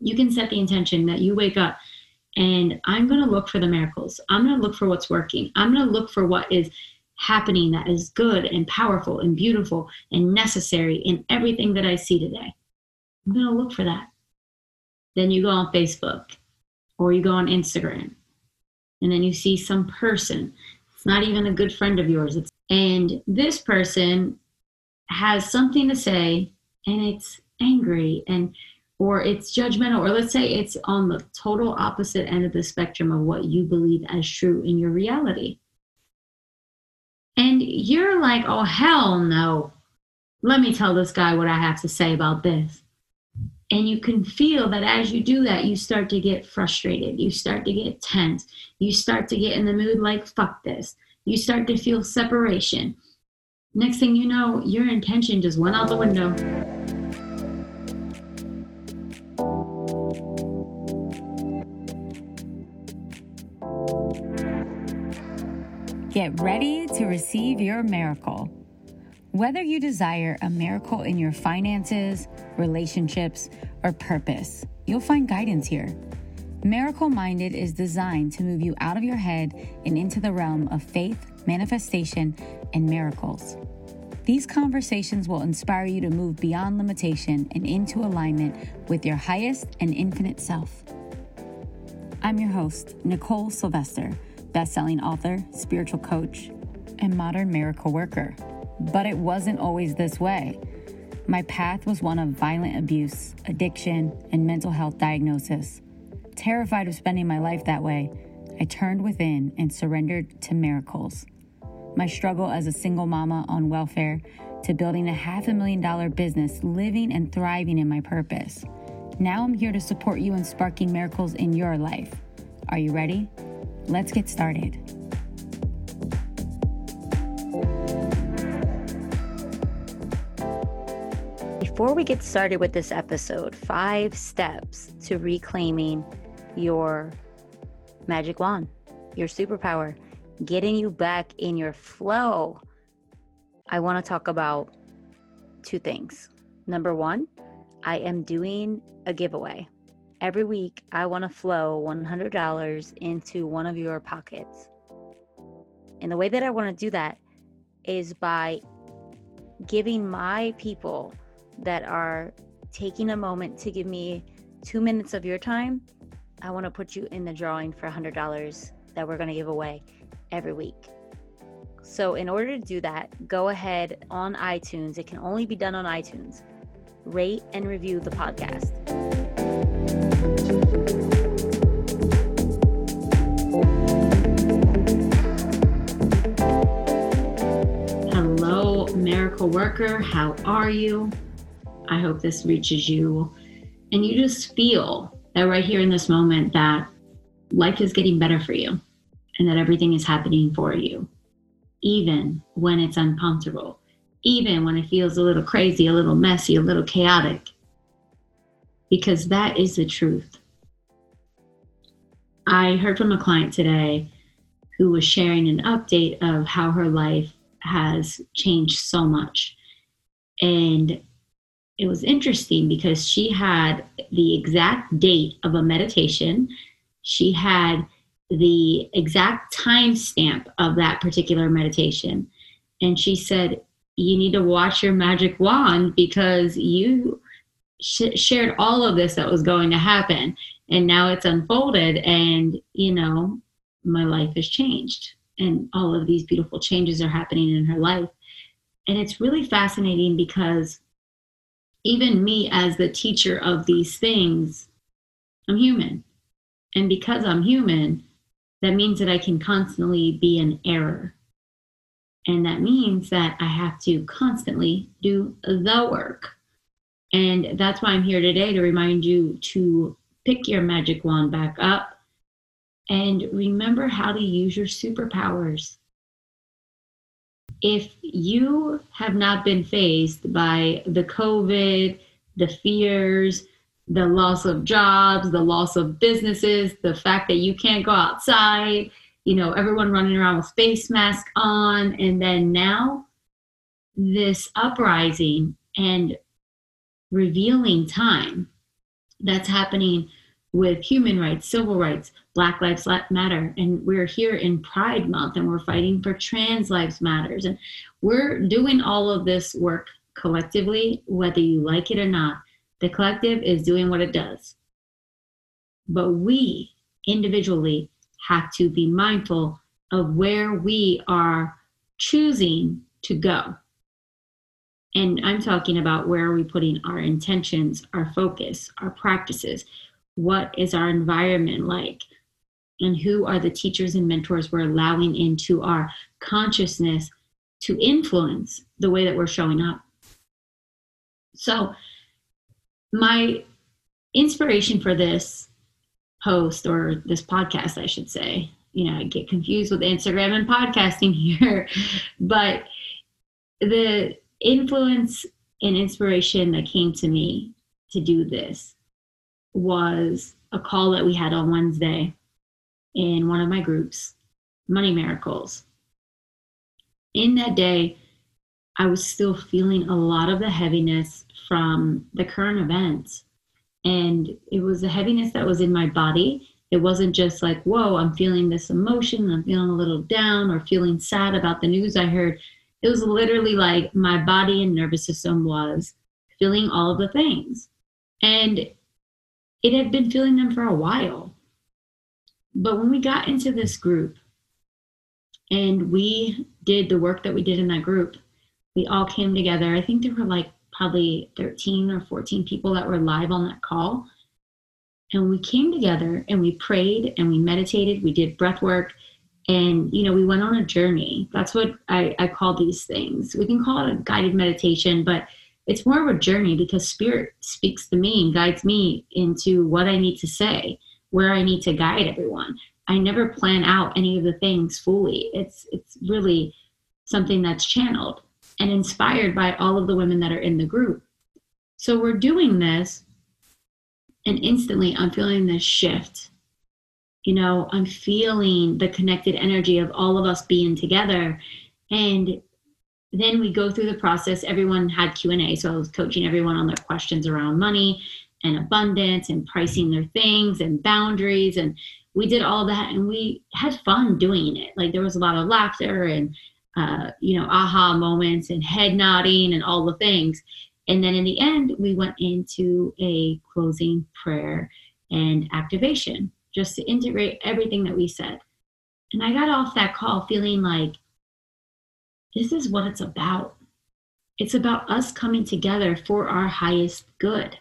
You can set the intention that you wake up and I'm going to look for the miracles. I'm going to look for what's working. I'm going to look for what is happening that is good and powerful and beautiful and necessary in everything that I see today. I'm going to look for that. Then you go on Facebook or you go on Instagram and then you see some person. It's not even a good friend of yours. It's, and this person has something to say and it's angry and or it's judgmental or let's say it's on the total opposite end of the spectrum of what you believe as true in your reality. And you're like oh hell no. Let me tell this guy what i have to say about this. And you can feel that as you do that you start to get frustrated. You start to get tense. You start to get in the mood like fuck this. You start to feel separation. Next thing you know your intention just went out the window Get ready to receive your miracle. Whether you desire a miracle in your finances, relationships, or purpose, you'll find guidance here. Miracle Minded is designed to move you out of your head and into the realm of faith, manifestation, and miracles. These conversations will inspire you to move beyond limitation and into alignment with your highest and infinite self. I'm your host, Nicole Sylvester best-selling author, spiritual coach, and modern miracle worker. But it wasn't always this way. My path was one of violent abuse, addiction, and mental health diagnosis. Terrified of spending my life that way, I turned within and surrendered to miracles. My struggle as a single mama on welfare to building a half a million dollar business, living and thriving in my purpose. Now I'm here to support you in sparking miracles in your life. Are you ready? Let's get started. Before we get started with this episode, five steps to reclaiming your magic wand, your superpower, getting you back in your flow. I want to talk about two things. Number one, I am doing a giveaway every week I want to flow $100 into one of your pockets. And the way that I want to do that is by giving my people that are taking a moment to give me two minutes of your time. I want to put you in the drawing for $100 that we're going to give away every week. So, in order to do that, go ahead on iTunes. It can only be done on iTunes. Rate and review the podcast. Hello, miracle worker. How are you? I hope this reaches you. And you just feel that right here in this moment that life is getting better for you and that everything is happening for you, even when it's uncomfortable, even when it feels a little crazy, a little messy, a little chaotic because that is the truth. I heard from a client today who was sharing an update of how her life has changed so much. And it was interesting because she had the exact date of a meditation, she had the exact time stamp of that particular meditation. And she said, You need to watch your magic wand because you sh- shared all of this that was going to happen. And now it's unfolded and you know my life has changed. And all of these beautiful changes are happening in her life. And it's really fascinating because even me as the teacher of these things i'm human. And because i'm human that means that i can constantly be in error and that means that i have to constantly do the work and that's why I'm here today to remind you to pick your magic wand back up and remember how to use your superpowers. If you have not been faced by the COVID, the fears, the loss of jobs, the loss of businesses, the fact that you can't go outside, you know, everyone running around with face mask on, and then now this uprising and revealing time that's happening with human rights, civil rights, Black Lives Matter, and we're here in Pride Month and we're fighting for trans lives matters. And we're doing all of this work collectively, whether you like it or not. The collective is doing what it does. But we individually have to be mindful of where we are choosing to go. And I'm talking about where are we putting our intentions, our focus, our practices. What is our environment like? And who are the teachers and mentors we're allowing into our consciousness to influence the way that we're showing up? So, my inspiration for this post or this podcast, I should say, you know, I get confused with Instagram and podcasting here, but the influence and inspiration that came to me to do this was a call that we had on Wednesday in one of my groups, Money Miracles. In that day, I was still feeling a lot of the heaviness from the current events. And it was a heaviness that was in my body. It wasn't just like, whoa, I'm feeling this emotion, I'm feeling a little down or feeling sad about the news I heard. It was literally like my body and nervous system was feeling all of the things. And it had been feeling them for a while. But when we got into this group and we did the work that we did in that group, we all came together. I think there were like probably 13 or 14 people that were live on that call. And we came together and we prayed and we meditated, we did breath work, and you know, we went on a journey. That's what I, I call these things. We can call it a guided meditation, but it's more of a journey because spirit speaks to me and guides me into what I need to say, where I need to guide everyone. I never plan out any of the things fully. It's it's really something that's channeled and inspired by all of the women that are in the group. So we're doing this, and instantly I'm feeling this shift. You know, I'm feeling the connected energy of all of us being together. And then we go through the process. Everyone had Q&A, so I was coaching everyone on their questions around money and abundance and pricing their things and boundaries and we did all that and we had fun doing it like there was a lot of laughter and uh, you know, aha moments and head nodding and all the things. And then in the end, we went into a closing prayer and activation just to integrate everything that we said. And I got off that call feeling like this is what it's about. It's about us coming together for our highest good.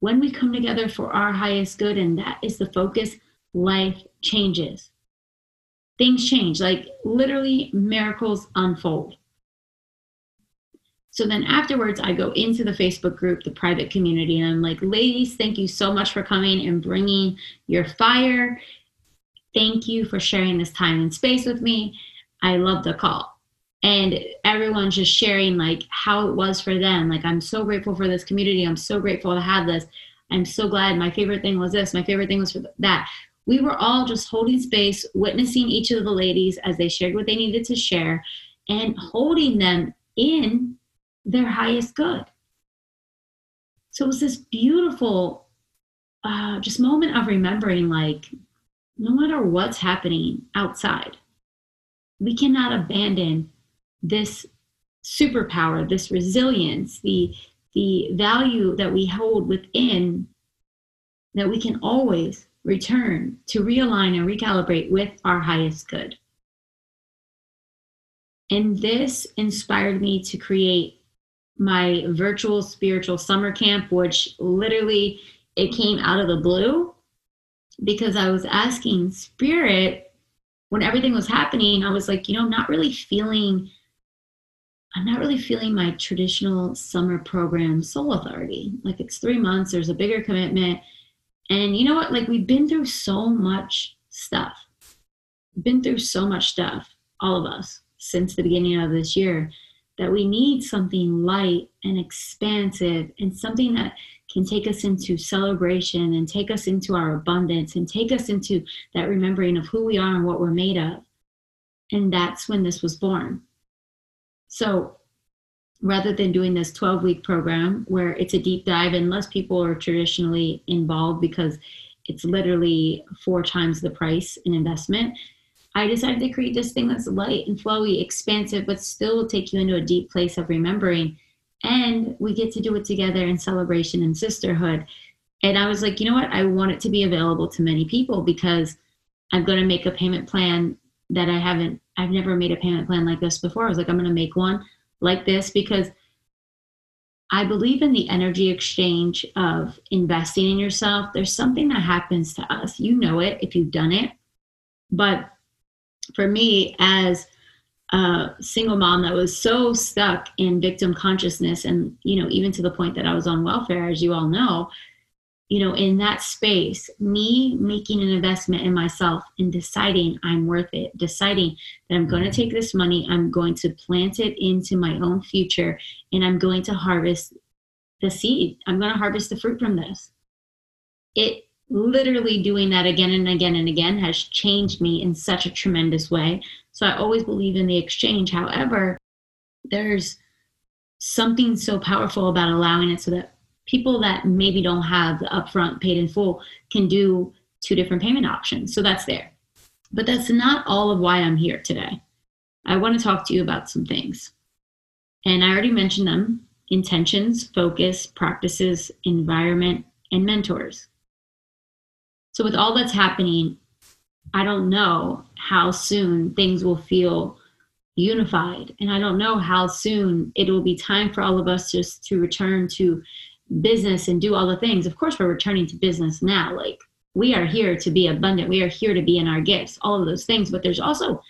When we come together for our highest good, and that is the focus, life changes things change like literally miracles unfold. So then afterwards i go into the facebook group the private community and i'm like ladies thank you so much for coming and bringing your fire. Thank you for sharing this time and space with me. I love the call. And everyone's just sharing like how it was for them. Like i'm so grateful for this community. I'm so grateful to have this. I'm so glad. My favorite thing was this. My favorite thing was that we were all just holding space, witnessing each of the ladies as they shared what they needed to share and holding them in their highest good. So it was this beautiful, uh, just moment of remembering like, no matter what's happening outside, we cannot abandon this superpower, this resilience, the the value that we hold within that we can always return to realign and recalibrate with our highest good. And this inspired me to create my virtual spiritual summer camp, which literally it came out of the blue because I was asking spirit when everything was happening, I was like, you know, I'm not really feeling I'm not really feeling my traditional summer program soul authority. Like it's three months, there's a bigger commitment. And you know what? Like we've been through so much stuff. Been through so much stuff, all of us, since the beginning of this year, that we need something light and expansive and something that can take us into celebration and take us into our abundance and take us into that remembering of who we are and what we're made of. And that's when this was born. So rather than doing this 12 week program where it's a deep dive and less people are traditionally involved because it's literally four times the price in investment. I decided to create this thing that's light and flowy, expansive, but still will take you into a deep place of remembering. And we get to do it together in celebration and sisterhood. And I was like, you know what? I want it to be available to many people because I'm going to make a payment plan that I haven't, I've never made a payment plan like this before. I was like, I'm going to make one like this because I believe in the energy exchange of investing in yourself. There's something that happens to us. You know it if you've done it. But for me, as a single mom that was so stuck in victim consciousness, and, you know, even to the point that I was on welfare, as you all know, you know, in that space, me making an investment in myself and deciding I'm worth it, deciding that I'm going to mm-hmm. take this money, I'm going to plant it into my own future, and I'm going to harvest the seed. I'm going to harvest the fruit from this. It literally doing that again and again and again has changed me in such a tremendous way. So I always believe in the exchange. However, there's something so powerful about allowing it so that people that maybe don't have the upfront paid in full can do two different payment options. So that's there. But that's not all of why I'm here today. I want to talk to you about some things. And I already mentioned them intentions, focus, practices, environment, and mentors. So, with all that's happening, I don't know how soon things will feel unified. And I don't know how soon it will be time for all of us just to return to business and do all the things. Of course, we're returning to business now. Like we are here to be abundant. We are here to be in our gifts, all of those things. But there's also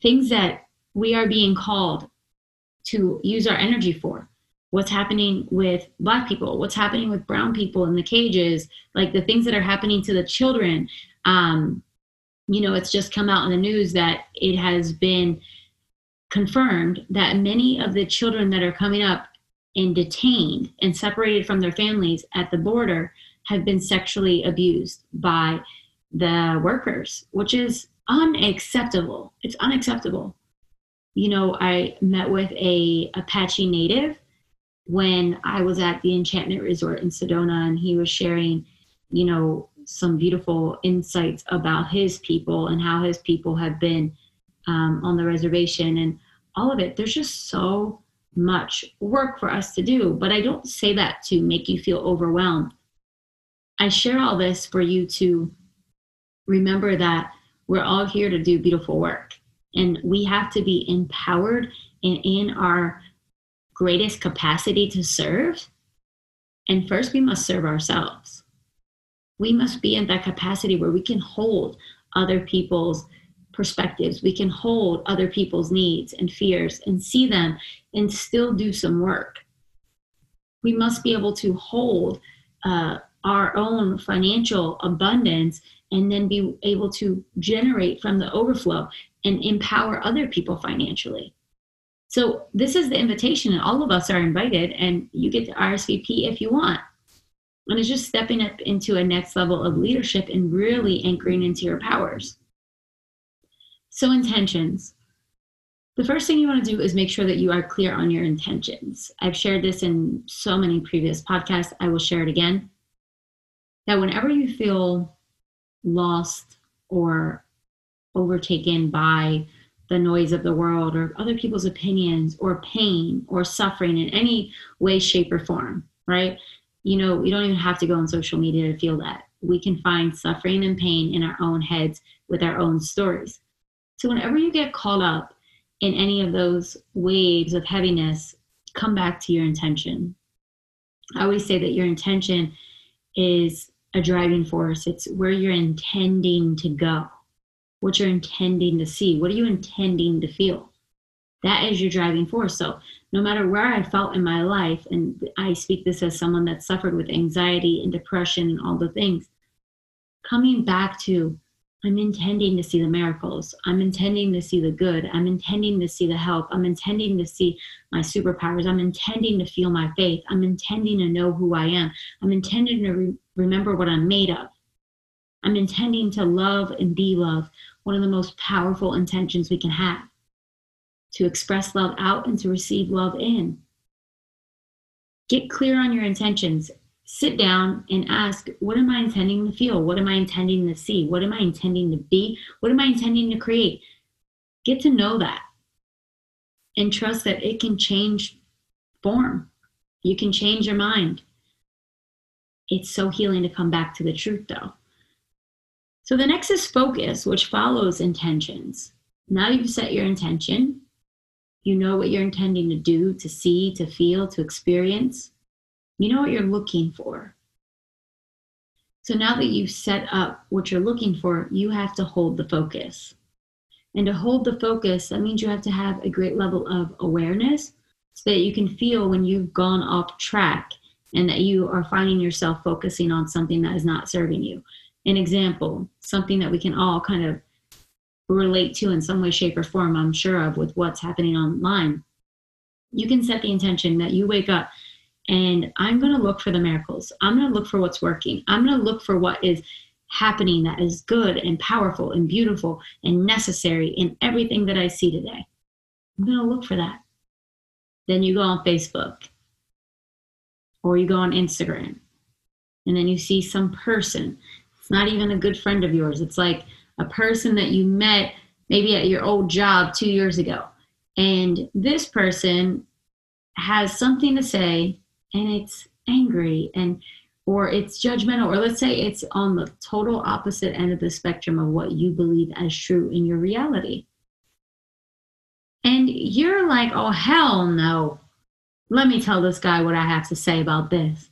things that we are being called to use our energy for. What's happening with Black people? What's happening with Brown people in the cages? Like the things that are happening to the children. Um, you know, it's just come out in the news that it has been confirmed that many of the children that are coming up and detained and separated from their families at the border have been sexually abused by the workers, which is unacceptable. It's unacceptable. You know, I met with a Apache native when I was at the Enchantment Resort in Sedona, and he was sharing, you know, some beautiful insights about his people and how his people have been um, on the reservation and all of it. There's just so much work for us to do, but I don't say that to make you feel overwhelmed. I share all this for you to remember that we're all here to do beautiful work and we have to be empowered and in our greatest capacity to serve. And first, we must serve ourselves. We must be in that capacity where we can hold other people's perspectives. We can hold other people's needs and fears and see them and still do some work. We must be able to hold uh, our own financial abundance and then be able to generate from the overflow and empower other people financially. So, this is the invitation, and all of us are invited, and you get to RSVP if you want. And it's just stepping up into a next level of leadership and really anchoring into your powers. So, intentions. The first thing you want to do is make sure that you are clear on your intentions. I've shared this in so many previous podcasts. I will share it again. That whenever you feel lost or overtaken by the noise of the world or other people's opinions or pain or suffering in any way, shape, or form, right? You know, we don't even have to go on social media to feel that. We can find suffering and pain in our own heads with our own stories. So, whenever you get caught up in any of those waves of heaviness, come back to your intention. I always say that your intention is a driving force, it's where you're intending to go, what you're intending to see, what are you intending to feel. That is your driving force. So, no matter where I felt in my life, and I speak this as someone that suffered with anxiety and depression and all the things, coming back to I'm intending to see the miracles. I'm intending to see the good. I'm intending to see the help. I'm intending to see my superpowers. I'm intending to feel my faith. I'm intending to know who I am. I'm intending to re- remember what I'm made of. I'm intending to love and be love. One of the most powerful intentions we can have to express love out and to receive love in. get clear on your intentions. Sit down and ask, what am I intending to feel? What am I intending to see? What am I intending to be? What am I intending to create? Get to know that and trust that it can change form. You can change your mind. It's so healing to come back to the truth, though. So the next is focus, which follows intentions. Now you've set your intention. You know what you're intending to do, to see, to feel, to experience. You know what you're looking for. So now that you've set up what you're looking for, you have to hold the focus. And to hold the focus, that means you have to have a great level of awareness so that you can feel when you've gone off track and that you are finding yourself focusing on something that is not serving you. An example, something that we can all kind of relate to in some way, shape, or form, I'm sure of with what's happening online. You can set the intention that you wake up and I'm going to look for the miracles. I'm going to look for what's working. I'm going to look for what is happening that is good and powerful and beautiful and necessary in everything that I see today. I'm going to look for that. Then you go on Facebook or you go on Instagram and then you see some person. It's not even a good friend of yours. It's like a person that you met maybe at your old job two years ago. And this person has something to say and it's angry and or it's judgmental or let's say it's on the total opposite end of the spectrum of what you believe as true in your reality. And you're like oh hell no. Let me tell this guy what i have to say about this.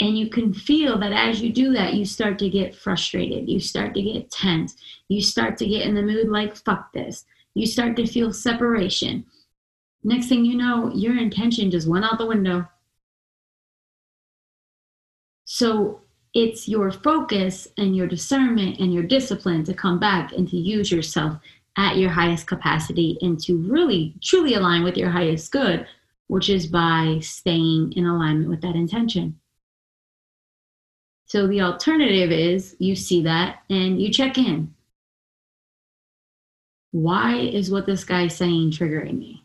And you can feel that as you do that you start to get frustrated you start to get tense you start to get in the mood like fuck this. You start to feel separation. Next thing you know your intention just went out the window so it's your focus and your discernment and your discipline to come back and to use yourself at your highest capacity and to really truly align with your highest good, which is by staying in alignment with that intention. So the alternative is you see that and you check in. Why is what this guy is saying triggering me?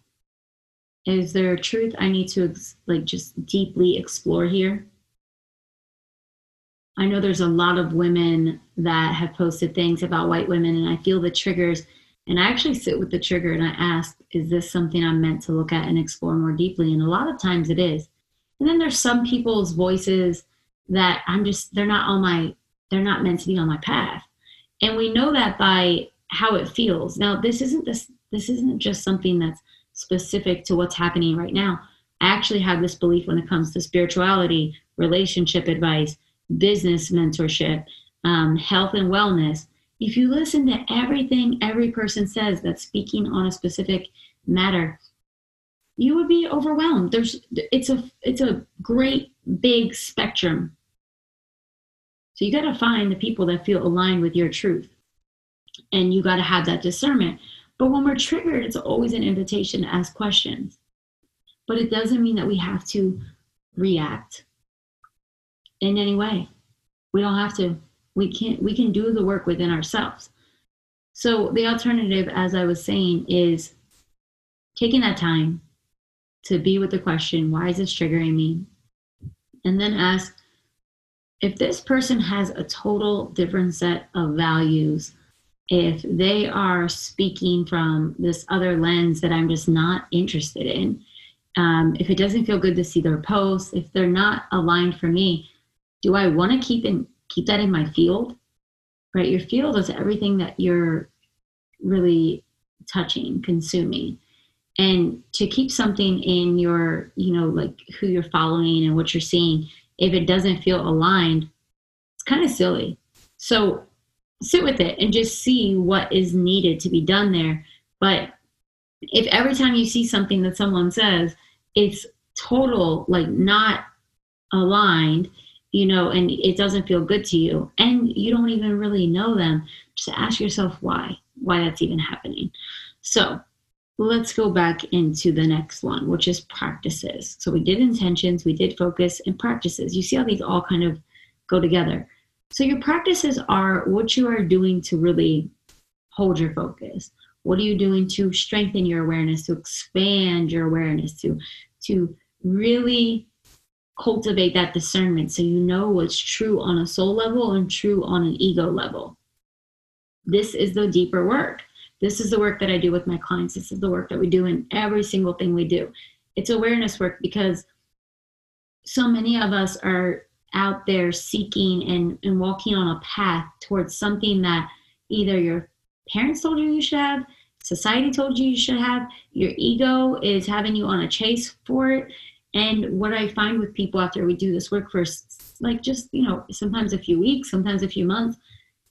Is there a truth I need to like just deeply explore here? I know there's a lot of women that have posted things about white women, and I feel the triggers. And I actually sit with the trigger and I ask, is this something I'm meant to look at and explore more deeply? And a lot of times it is. And then there's some people's voices that I'm just, they're not on my, they're not meant to be on my path. And we know that by how it feels. Now, this isn't this, this isn't just something that's specific to what's happening right now. I actually have this belief when it comes to spirituality, relationship advice, business mentorship, um, health and wellness, if you listen to everything every person says that's speaking on a specific matter, you would be overwhelmed. There's it's a it's a great big spectrum. So you got to find the people that feel aligned with your truth. And you got to have that discernment. But when we're triggered, it's always an invitation to ask questions. But it doesn't mean that we have to react in any way. We don't have to. We can we can do the work within ourselves. So the alternative, as I was saying, is taking that time to be with the question, why is this triggering me? And then ask if this person has a total different set of values, if they are speaking from this other lens that I'm just not interested in, um, if it doesn't feel good to see their posts, if they're not aligned for me, do I want to keep in keep that in my field? Right? Your field is everything that you're really touching, consuming. And to keep something in your, you know, like who you're following and what you're seeing, if it doesn't feel aligned, it's kind of silly. So sit with it and just see what is needed to be done there. But if every time you see something that someone says, it's total, like not aligned, you know, and it doesn't feel good to you, and you don't even really know them, just ask yourself why, why that's even happening. So let's go back into the next one, which is practices. So we did intentions, we did focus, and practices. You see how these all kind of go together. So your practices are what you are doing to really hold your focus. What are you doing to strengthen your awareness, to expand your awareness, to to really cultivate that discernment so you know what's true on a soul level and true on an ego level. This is the deeper work. This is the work that I do with my clients. This is the work that we do in every single thing we do. It's awareness work because so many of us are out there seeking and, and walking on a path towards something that either your parents told you you should have, society told you you should have, your ego is having you on a chase for it. And what I find with people after we do this work for like just, you know, sometimes a few weeks, sometimes a few months,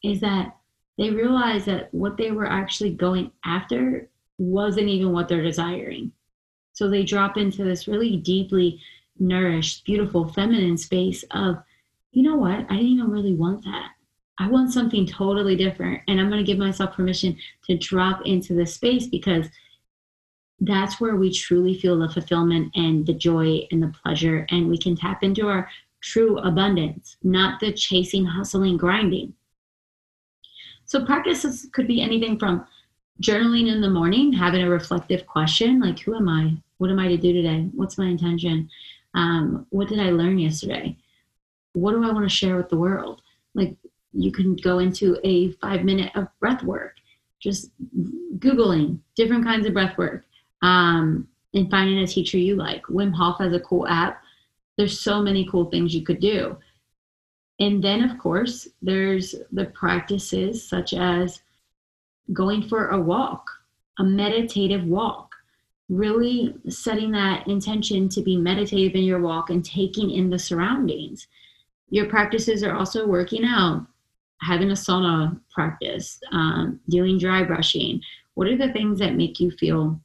is that they realize that what they were actually going after wasn't even what they're desiring. So they drop into this really deeply nourished, beautiful, feminine space of, you know what, I didn't even really want that. I want something totally different. And I'm going to give myself permission to drop into this space because that's where we truly feel the fulfillment and the joy and the pleasure. And we can tap into our true abundance, not the chasing, hustling, grinding. So practices could be anything from journaling in the morning, having a reflective question like, who am I? What am I to do today? What's my intention? Um, what did I learn yesterday? What do I want to share with the world? Like, you can go into a five minute of breath work, just Googling different kinds of breath work um, and finding a teacher you like. Wim Hof has a cool app. There's so many cool things you could do. And then, of course, there's the practices such as going for a walk, a meditative walk, really setting that intention to be meditative in your walk and taking in the surroundings. Your practices are also working out, having a sauna practice, um, doing dry brushing. What are the things that make you feel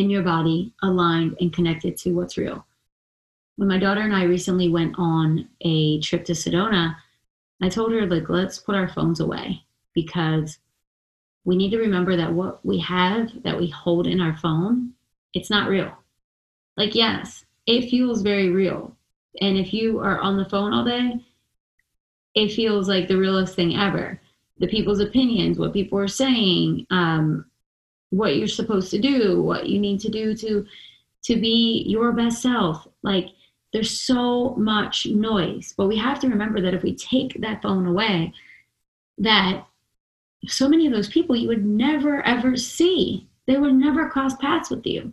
in your body aligned and connected to what's real? when my daughter and I recently went on a trip to Sedona, I told her, like, let's put our phones away because we need to remember that what we have that we hold in our phone, it's not real. Like, yes, it feels very real. And if you are on the phone all day, it feels like the realest thing ever. The people's opinions, what people are saying, um, what you're supposed to do, what you need to do to to be your best self. Like there's so much noise. But we have to remember that if we take that phone away, that so many of those people you would never ever see, they would never cross paths with you.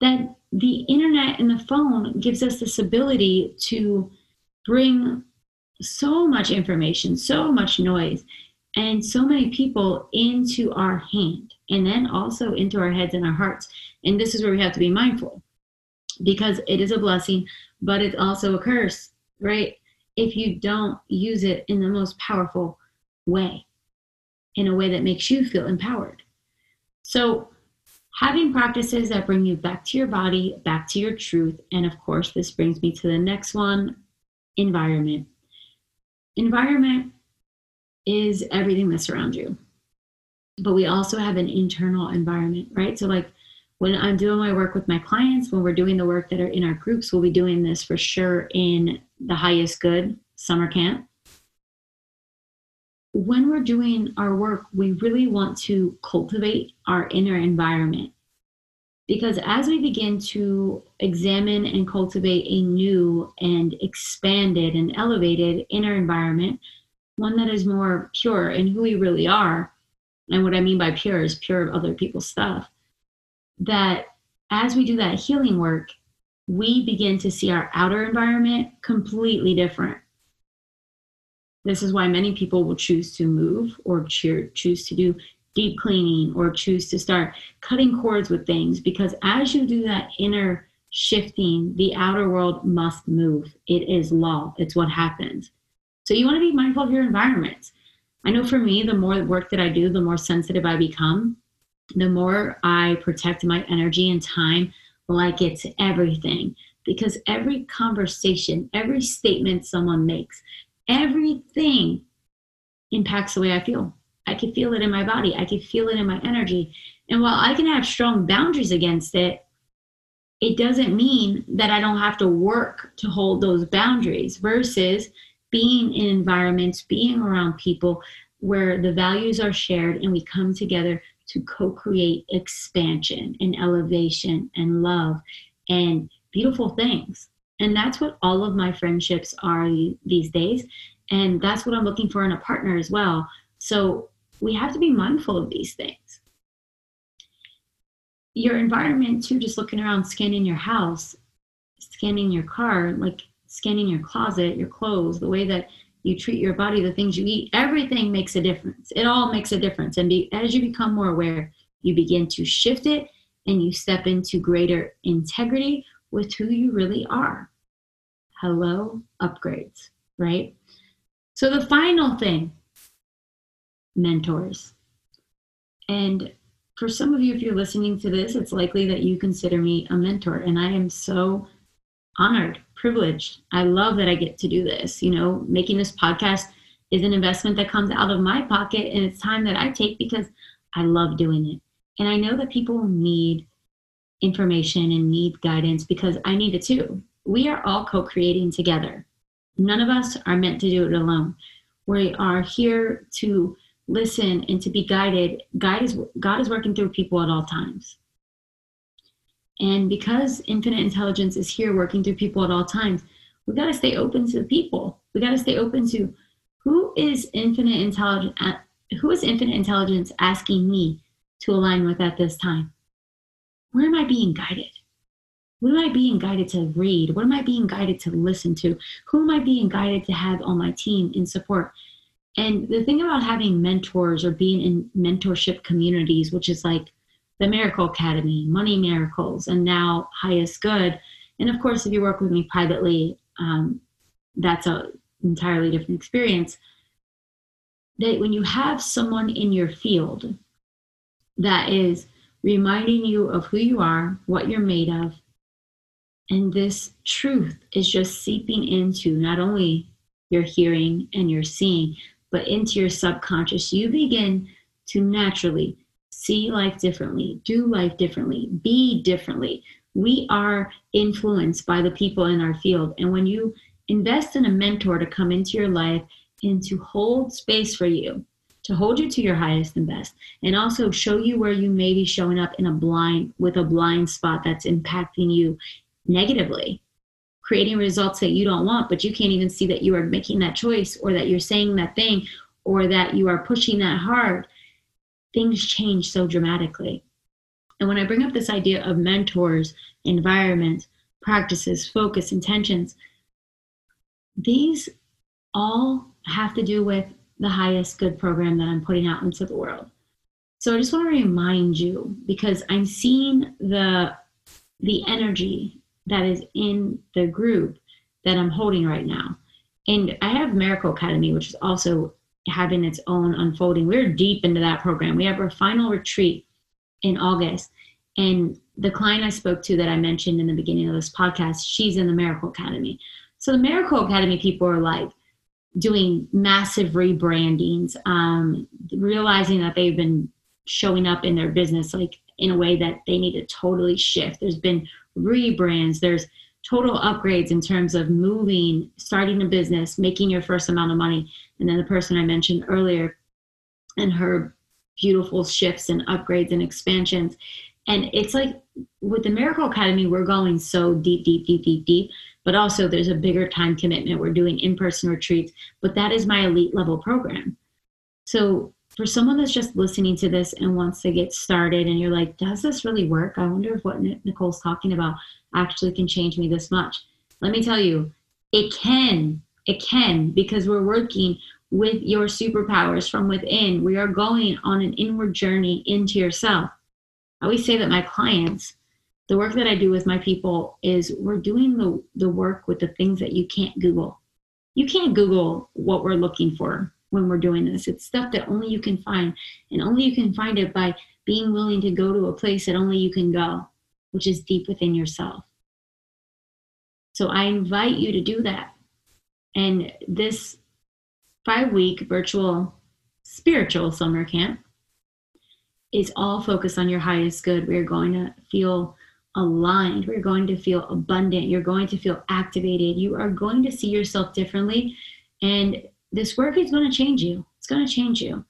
That the internet and the phone gives us this ability to bring so much information, so much noise, and so many people into our hand, and then also into our heads and our hearts. And this is where we have to be mindful because it is a blessing, but it's also a curse, right? If you don't use it in the most powerful way, in a way that makes you feel empowered. So, having practices that bring you back to your body, back to your truth, and of course, this brings me to the next one environment. Environment is everything that surrounds you, but we also have an internal environment, right? So, like, when I'm doing my work with my clients, when we're doing the work that are in our groups, we'll be doing this for sure in the highest good summer camp. When we're doing our work, we really want to cultivate our inner environment. Because as we begin to examine and cultivate a new and expanded and elevated inner environment, one that is more pure in who we really are, and what I mean by pure is pure of other people's stuff, that as we do that healing work, we begin to see our outer environment completely different. This is why many people will choose to move or choose to do deep cleaning or choose to start cutting cords with things because as you do that inner shifting, the outer world must move. It is law, it's what happens. So you want to be mindful of your environment. I know for me, the more work that I do, the more sensitive I become the more I protect my energy and time like it's everything. Because every conversation, every statement someone makes, everything impacts the way I feel. I can feel it in my body, I can feel it in my energy. And while I can have strong boundaries against it, it doesn't mean that I don't have to work to hold those boundaries versus being in environments, being around people where the values are shared and we come together to co create expansion and elevation and love and beautiful things. And that's what all of my friendships are these days. And that's what I'm looking for in a partner as well. So we have to be mindful of these things. Your environment, too, just looking around, scanning your house, scanning your car, like scanning your closet, your clothes, the way that you treat your body, the things you eat, everything makes a difference. It all makes a difference. And be, as you become more aware, you begin to shift it and you step into greater integrity with who you really are. Hello, upgrades, right? So, the final thing mentors. And for some of you, if you're listening to this, it's likely that you consider me a mentor. And I am so honored, privileged. I love that I get to do this. You know, making this podcast is an investment that comes out of my pocket and it's time that I take because I love doing it. And I know that people need information and need guidance because I need it too. We are all co creating together. None of us are meant to do it alone. We are here to listen and to be guided. God is, God is working through people at all times. And because infinite intelligence is here working through people at all times, we got to stay open to the people. We got to stay open to who is infinite intelligence who is infinite intelligence asking me to align with at this time? Where am I being guided? What am I being guided to read? What am I being guided to listen to? Who am I being guided to have on my team in support? And the thing about having mentors or being in mentorship communities, which is like the Miracle Academy, Money Miracles, and now Highest Good. And of course, if you work with me privately, um, that's an entirely different experience. That when you have someone in your field that is reminding you of who you are, what you're made of, and this truth is just seeping into not only your hearing and your seeing, but into your subconscious, you begin to naturally see life differently, do life differently, be differently. We are influenced by the people in our field. And when you invest in a mentor to come into your life and to hold space for you, to hold you to your highest and best, and also show you where you may be showing up in a blind with a blind spot that's impacting you negatively, creating results that you don't want, but you can't even see that you are making that choice or that you're saying that thing or that you are pushing that hard things change so dramatically. And when I bring up this idea of mentors, environment, practices, focus, intentions, these all have to do with the highest good program that I'm putting out into the world. So I just want to remind you because I'm seeing the the energy that is in the group that I'm holding right now. And I have Miracle Academy, which is also having its own unfolding. We're deep into that program. We have our final retreat in August. And the client I spoke to that I mentioned in the beginning of this podcast, she's in the Miracle Academy. So the Miracle Academy people are like doing massive rebrandings, um, realizing that they've been showing up in their business like in a way that they need to totally shift. There's been rebrands, there's total upgrades in terms of moving, starting a business, making your first amount of money. And then the person I mentioned earlier and her beautiful shifts and upgrades and expansions. And it's like with the Miracle Academy, we're going so deep, deep, deep, deep, deep. But also, there's a bigger time commitment. We're doing in person retreats, but that is my elite level program. So, for someone that's just listening to this and wants to get started, and you're like, does this really work? I wonder if what Nicole's talking about actually can change me this much. Let me tell you, it can. It can because we're working with your superpowers from within. We are going on an inward journey into yourself. I always say that my clients, the work that I do with my people is we're doing the, the work with the things that you can't Google. You can't Google what we're looking for when we're doing this. It's stuff that only you can find, and only you can find it by being willing to go to a place that only you can go which is deep within yourself. So I invite you to do that. And this five week virtual spiritual summer camp is all focused on your highest good. We're going to feel aligned. We're going to feel abundant. You're going to feel activated. You are going to see yourself differently. And this work is going to change you. It's going to change you.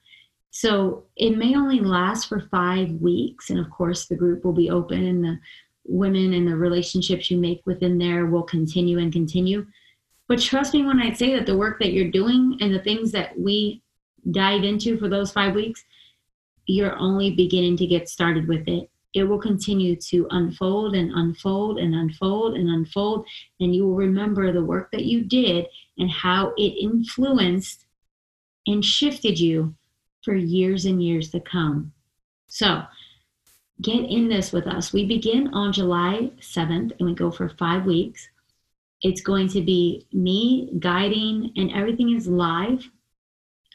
So it may only last for five weeks. And of course, the group will be open and the women and the relationships you make within there will continue and continue. But trust me when I say that the work that you're doing and the things that we dive into for those five weeks, you're only beginning to get started with it. It will continue to unfold and unfold and unfold and unfold. And you will remember the work that you did and how it influenced and shifted you for years and years to come. So, get in this with us. We begin on July 7th and we go for five weeks. It's going to be me guiding, and everything is live.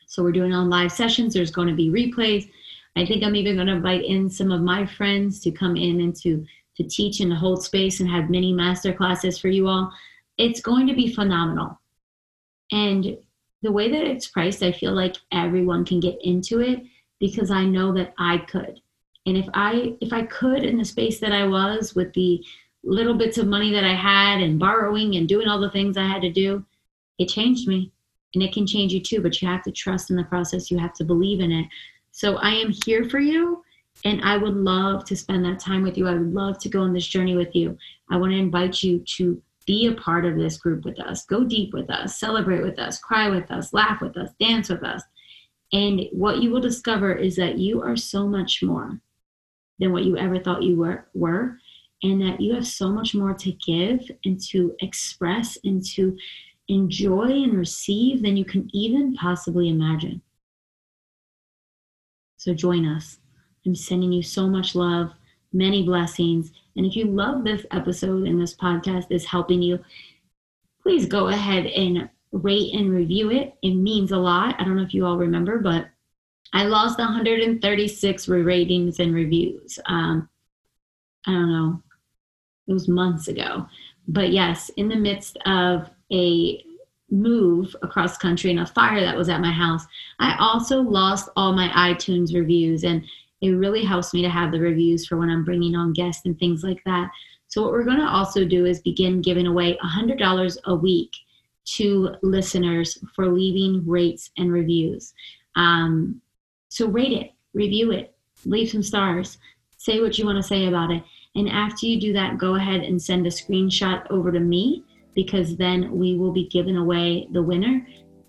So we're doing on live sessions. There's going to be replays. I think I'm even going to invite in some of my friends to come in and to to teach and hold space and have mini master classes for you all. It's going to be phenomenal. And the way that it's priced, I feel like everyone can get into it because I know that I could. And if I if I could in the space that I was with the little bits of money that I had and borrowing and doing all the things I had to do, it changed me. And it can change you too, but you have to trust in the process. You have to believe in it. So I am here for you and I would love to spend that time with you. I would love to go on this journey with you. I want to invite you to be a part of this group with us. Go deep with us, celebrate with us, cry with us, laugh with us, dance with us. And what you will discover is that you are so much more than what you ever thought you were, were and that you have so much more to give and to express and to enjoy and receive than you can even possibly imagine. So join us. I'm sending you so much love, many blessings. And if you love this episode and this podcast is helping you, please go ahead and rate and review it. It means a lot. I don't know if you all remember, but I lost 136 ratings and reviews. Um, I don't know, it was months ago. But yes, in the midst of a move across country and a fire that was at my house, I also lost all my iTunes reviews. And it really helps me to have the reviews for when I'm bringing on guests and things like that. So, what we're going to also do is begin giving away $100 a week to listeners for leaving rates and reviews. Um, so rate it, review it, leave some stars, say what you want to say about it. And after you do that, go ahead and send a screenshot over to me because then we will be giving away the winner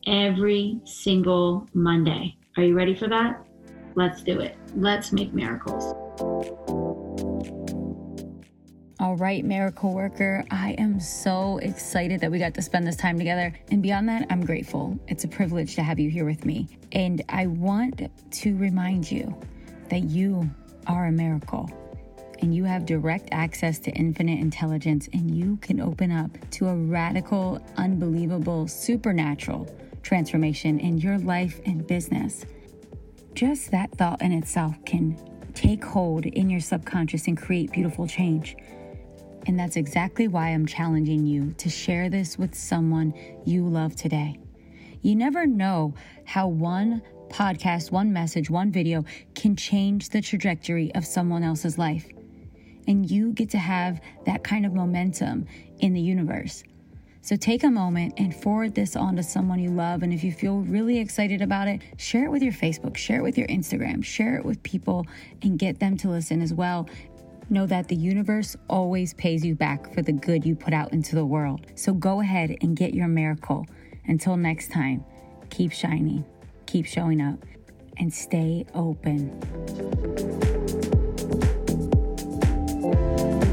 every single Monday. Are you ready for that? Let's do it. Let's make miracles. All right, miracle worker, I am so excited that we got to spend this time together. And beyond that, I'm grateful. It's a privilege to have you here with me. And I want to remind you that you are a miracle and you have direct access to infinite intelligence, and you can open up to a radical, unbelievable, supernatural transformation in your life and business. Just that thought in itself can take hold in your subconscious and create beautiful change. And that's exactly why I'm challenging you to share this with someone you love today. You never know how one podcast, one message, one video can change the trajectory of someone else's life. And you get to have that kind of momentum in the universe. So take a moment and forward this on to someone you love. And if you feel really excited about it, share it with your Facebook, share it with your Instagram, share it with people and get them to listen as well. Know that the universe always pays you back for the good you put out into the world. So go ahead and get your miracle. Until next time, keep shining, keep showing up, and stay open. Thank you.